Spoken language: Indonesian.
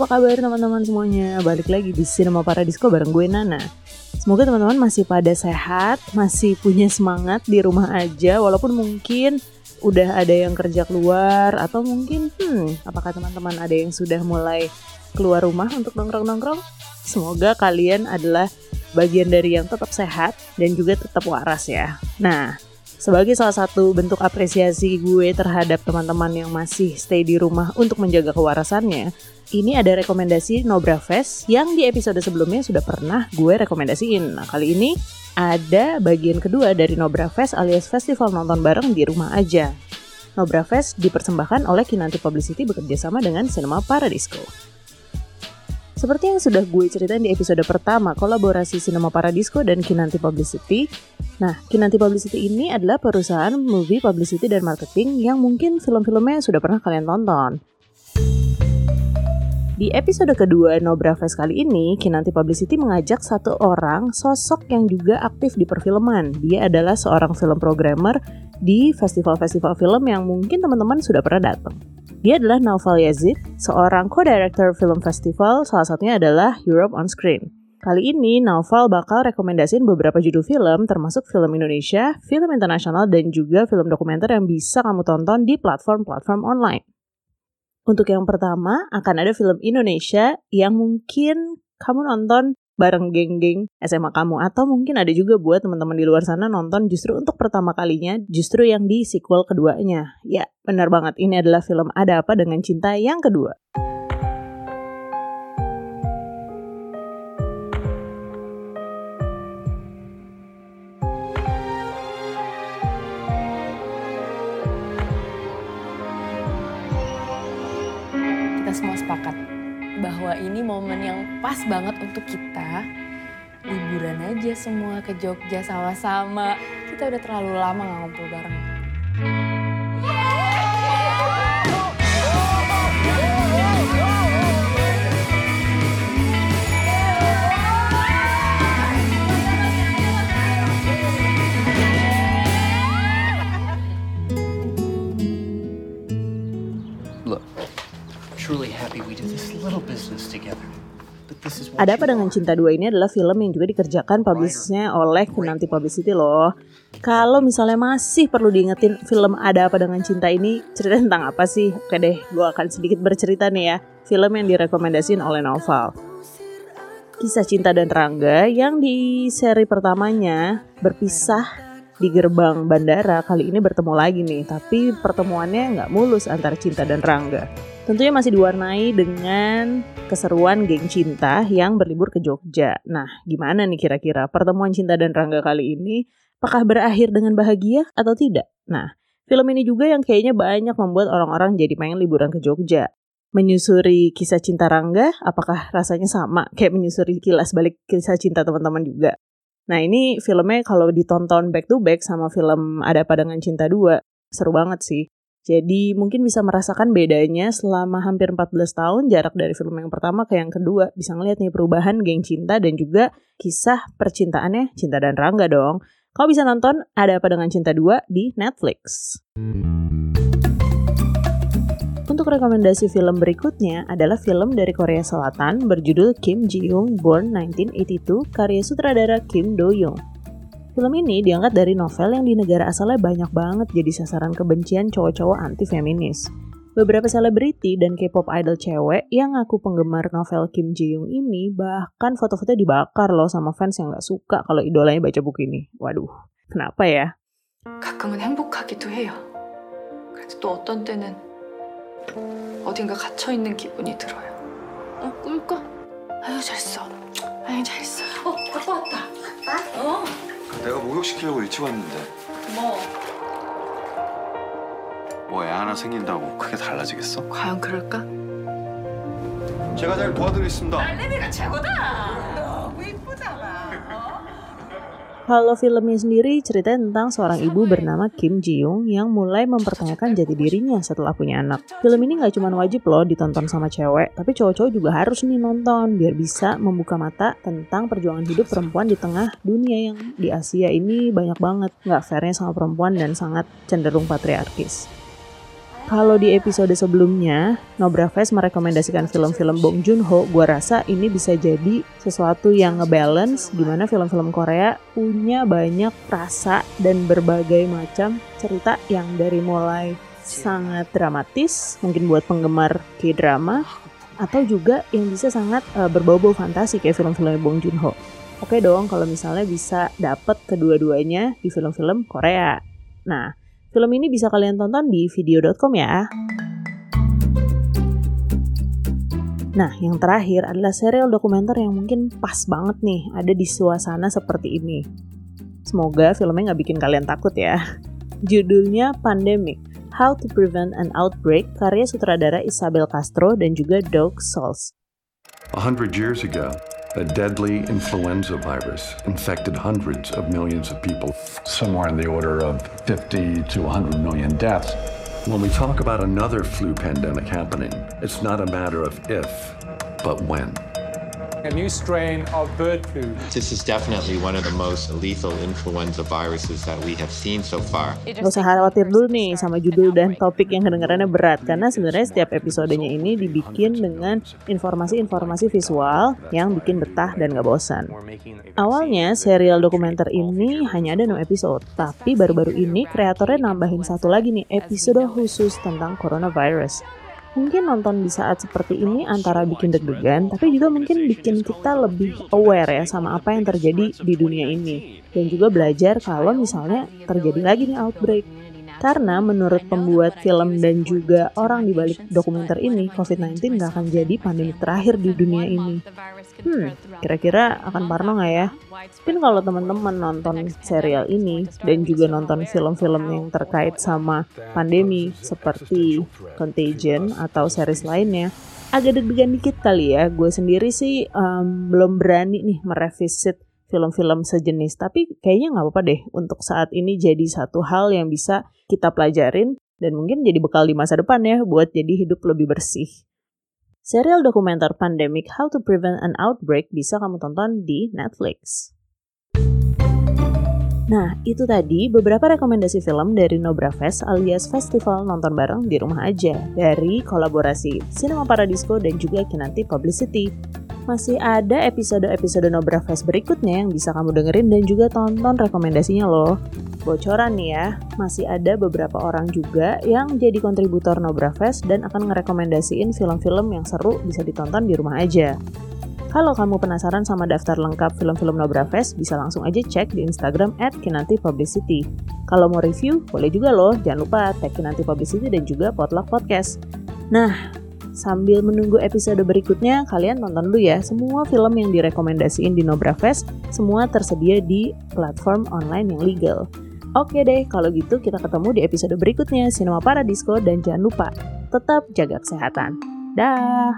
apa kabar teman-teman semuanya? Balik lagi di Cinema Paradisco bareng gue Nana. Semoga teman-teman masih pada sehat, masih punya semangat di rumah aja walaupun mungkin udah ada yang kerja keluar atau mungkin hmm, apakah teman-teman ada yang sudah mulai keluar rumah untuk nongkrong-nongkrong? Semoga kalian adalah bagian dari yang tetap sehat dan juga tetap waras ya. Nah, sebagai salah satu bentuk apresiasi gue terhadap teman-teman yang masih stay di rumah untuk menjaga kewarasannya, ini ada rekomendasi Nobra Fest yang di episode sebelumnya sudah pernah gue rekomendasiin. Nah, kali ini ada bagian kedua dari Nobra Fest alias festival nonton bareng di rumah aja. Nobra Fest dipersembahkan oleh Kinanti Publicity bekerjasama dengan Cinema Paradisco. Seperti yang sudah gue ceritain di episode pertama kolaborasi Cinema Paradisco dan Kinanti Publicity. Nah, Kinanti Publicity ini adalah perusahaan movie publicity dan marketing yang mungkin film-filmnya sudah pernah kalian tonton. Di episode kedua Nobra Fest kali ini, Kinanti Publicity mengajak satu orang sosok yang juga aktif di perfilman. Dia adalah seorang film programmer di festival-festival film yang mungkin teman-teman sudah pernah datang. Dia adalah Naufal Yazid, seorang co-director film festival, salah satunya adalah Europe on Screen. Kali ini Naufal bakal rekomendasiin beberapa judul film termasuk film Indonesia, film internasional, dan juga film dokumenter yang bisa kamu tonton di platform-platform online. Untuk yang pertama, akan ada film Indonesia yang mungkin kamu nonton bareng geng-geng SMA kamu atau mungkin ada juga buat teman-teman di luar sana nonton justru untuk pertama kalinya justru yang di sequel keduanya. Ya, benar banget ini adalah film Ada Apa Dengan Cinta yang kedua. Kita semua sepakat bahwa ini momen yang pas banget untuk kita liburan aja semua ke Jogja sama-sama. Kita udah terlalu lama ngumpul bareng. Ada apa dengan. Cinta 2 ini adalah film yang juga dikerjakan publisnya oleh Kinanti Publicity loh. Kalau misalnya masih perlu diingetin film Ada Apa Dengan Cinta ini cerita tentang apa sih? Oke deh, gue akan sedikit bercerita nih ya. Film yang direkomendasiin oleh Novel. Kisah Cinta dan Rangga yang di seri pertamanya berpisah di gerbang bandara kali ini bertemu lagi nih. Tapi pertemuannya nggak mulus antara Cinta dan Rangga. Tentunya masih diwarnai dengan keseruan geng cinta yang berlibur ke Jogja. Nah, gimana nih kira-kira pertemuan Cinta dan Rangga kali ini? Apakah berakhir dengan bahagia atau tidak? Nah, film ini juga yang kayaknya banyak membuat orang-orang jadi pengen liburan ke Jogja. Menyusuri kisah cinta Rangga, apakah rasanya sama kayak menyusuri kilas balik kisah cinta teman-teman juga? Nah, ini filmnya kalau ditonton back to back sama film Ada Apa Dengan Cinta 2, seru banget sih. Jadi mungkin bisa merasakan bedanya selama hampir 14 tahun jarak dari film yang pertama ke yang kedua. Bisa ngeliat nih perubahan geng cinta dan juga kisah percintaannya Cinta dan Rangga dong. Kau bisa nonton Ada Apa Dengan Cinta 2 di Netflix. Untuk rekomendasi film berikutnya adalah film dari Korea Selatan berjudul Kim Ji Young Born 1982 karya sutradara Kim Do Young. Film ini diangkat dari novel yang di negara asalnya banyak banget jadi sasaran kebencian cowok-cowok anti-feminis. Beberapa selebriti dan K-pop idol cewek yang ngaku penggemar novel Kim Ji Young ini bahkan foto-fotonya dibakar loh sama fans yang gak suka kalau idolanya baca buku ini. Waduh, kenapa ya? 가끔은 행복하기도 해요. 그래도 또 어떤 때는 어딘가 갇혀 있는 기분이 들어요. 어, 꿀까? 아유 잘했어. 아유 잘했어. 어, 아빠 왔다. 어, 내가 목욕시키려고 일찍 왔는데 뭐뭐애 하나 생긴다고 크게 달라지겠어? 과연 그럴까? 제가 잘 도와드리겠습니다. Kalau filmnya sendiri cerita tentang seorang ibu bernama Kim Ji Young yang mulai mempertanyakan jati dirinya setelah punya anak. Film ini nggak cuma wajib loh ditonton sama cewek, tapi cowok-cowok juga harus nih nonton biar bisa membuka mata tentang perjuangan hidup perempuan di tengah dunia yang di Asia ini banyak banget nggak fairnya sama perempuan dan sangat cenderung patriarkis. Kalau di episode sebelumnya Nobra Fest merekomendasikan film-film Bong Joon-ho, gue rasa ini bisa jadi sesuatu yang ngebalance gimana film-film Korea punya banyak rasa dan berbagai macam cerita yang dari mulai sangat dramatis, mungkin buat penggemar K-drama, atau juga yang bisa sangat uh, berbau-bau fantasi kayak film-film Bong Joon-ho. Oke dong kalau misalnya bisa dapet kedua-duanya di film-film Korea. Nah, Film ini bisa kalian tonton di video.com ya. Nah, yang terakhir adalah serial dokumenter yang mungkin pas banget nih ada di suasana seperti ini. Semoga filmnya nggak bikin kalian takut ya. Judulnya Pandemic, How to Prevent an Outbreak, karya sutradara Isabel Castro dan juga Doug. A hundred years ago, A deadly influenza virus infected hundreds of millions of people, somewhere in the order of 50 to 100 million deaths. When we talk about another flu pandemic happening, it's not a matter of if, but when. A new strain of bird flu. This is definitely one of the most lethal influenza viruses that we have seen so far. Gak usah khawatir dulu nih sama judul dan topik yang kedengarannya berat karena sebenarnya setiap episodenya ini dibikin dengan informasi-informasi visual yang bikin betah dan gak bosan. Awalnya serial dokumenter ini hanya ada 6 episode, tapi baru-baru ini kreatornya nambahin satu lagi nih episode khusus tentang coronavirus mungkin nonton di saat seperti ini antara bikin deg-degan, tapi juga mungkin bikin kita lebih aware ya sama apa yang terjadi di dunia ini. Dan juga belajar kalau misalnya terjadi lagi nih outbreak. Karena menurut pembuat film dan juga orang di balik dokumenter ini, COVID-19 nggak akan jadi pandemi terakhir di dunia ini. Hmm, kira-kira akan parno nggak ya? Mungkin kalau teman-teman nonton serial ini dan juga nonton film-film yang terkait sama pandemi seperti Contagion atau series lainnya, agak deg-degan dikit kali ya. Gue sendiri sih um, belum berani nih merevisit film-film sejenis. Tapi kayaknya nggak apa-apa deh untuk saat ini jadi satu hal yang bisa kita pelajarin dan mungkin jadi bekal di masa depan ya buat jadi hidup lebih bersih. Serial dokumenter Pandemic How to Prevent an Outbreak bisa kamu tonton di Netflix. Nah, itu tadi beberapa rekomendasi film dari Nobra Fest alias Festival Nonton Bareng di Rumah Aja dari kolaborasi Cinema Paradisco dan juga Kinanti Publicity masih ada episode-episode Nobra Fest berikutnya yang bisa kamu dengerin dan juga tonton rekomendasinya loh. Bocoran nih ya, masih ada beberapa orang juga yang jadi kontributor Nobra Fest dan akan ngerekomendasiin film-film yang seru bisa ditonton di rumah aja. Kalau kamu penasaran sama daftar lengkap film-film Nobra Fest, bisa langsung aja cek di Instagram at Kinanti Publicity. Kalau mau review, boleh juga loh. Jangan lupa tag Kinanti Publicity dan juga Potluck Podcast. Nah, Sambil menunggu episode berikutnya, kalian nonton dulu ya semua film yang direkomendasiin di Nobra Fest, semua tersedia di platform online yang legal. Oke deh, kalau gitu kita ketemu di episode berikutnya Cinema Paradisco dan jangan lupa tetap jaga kesehatan. Dah.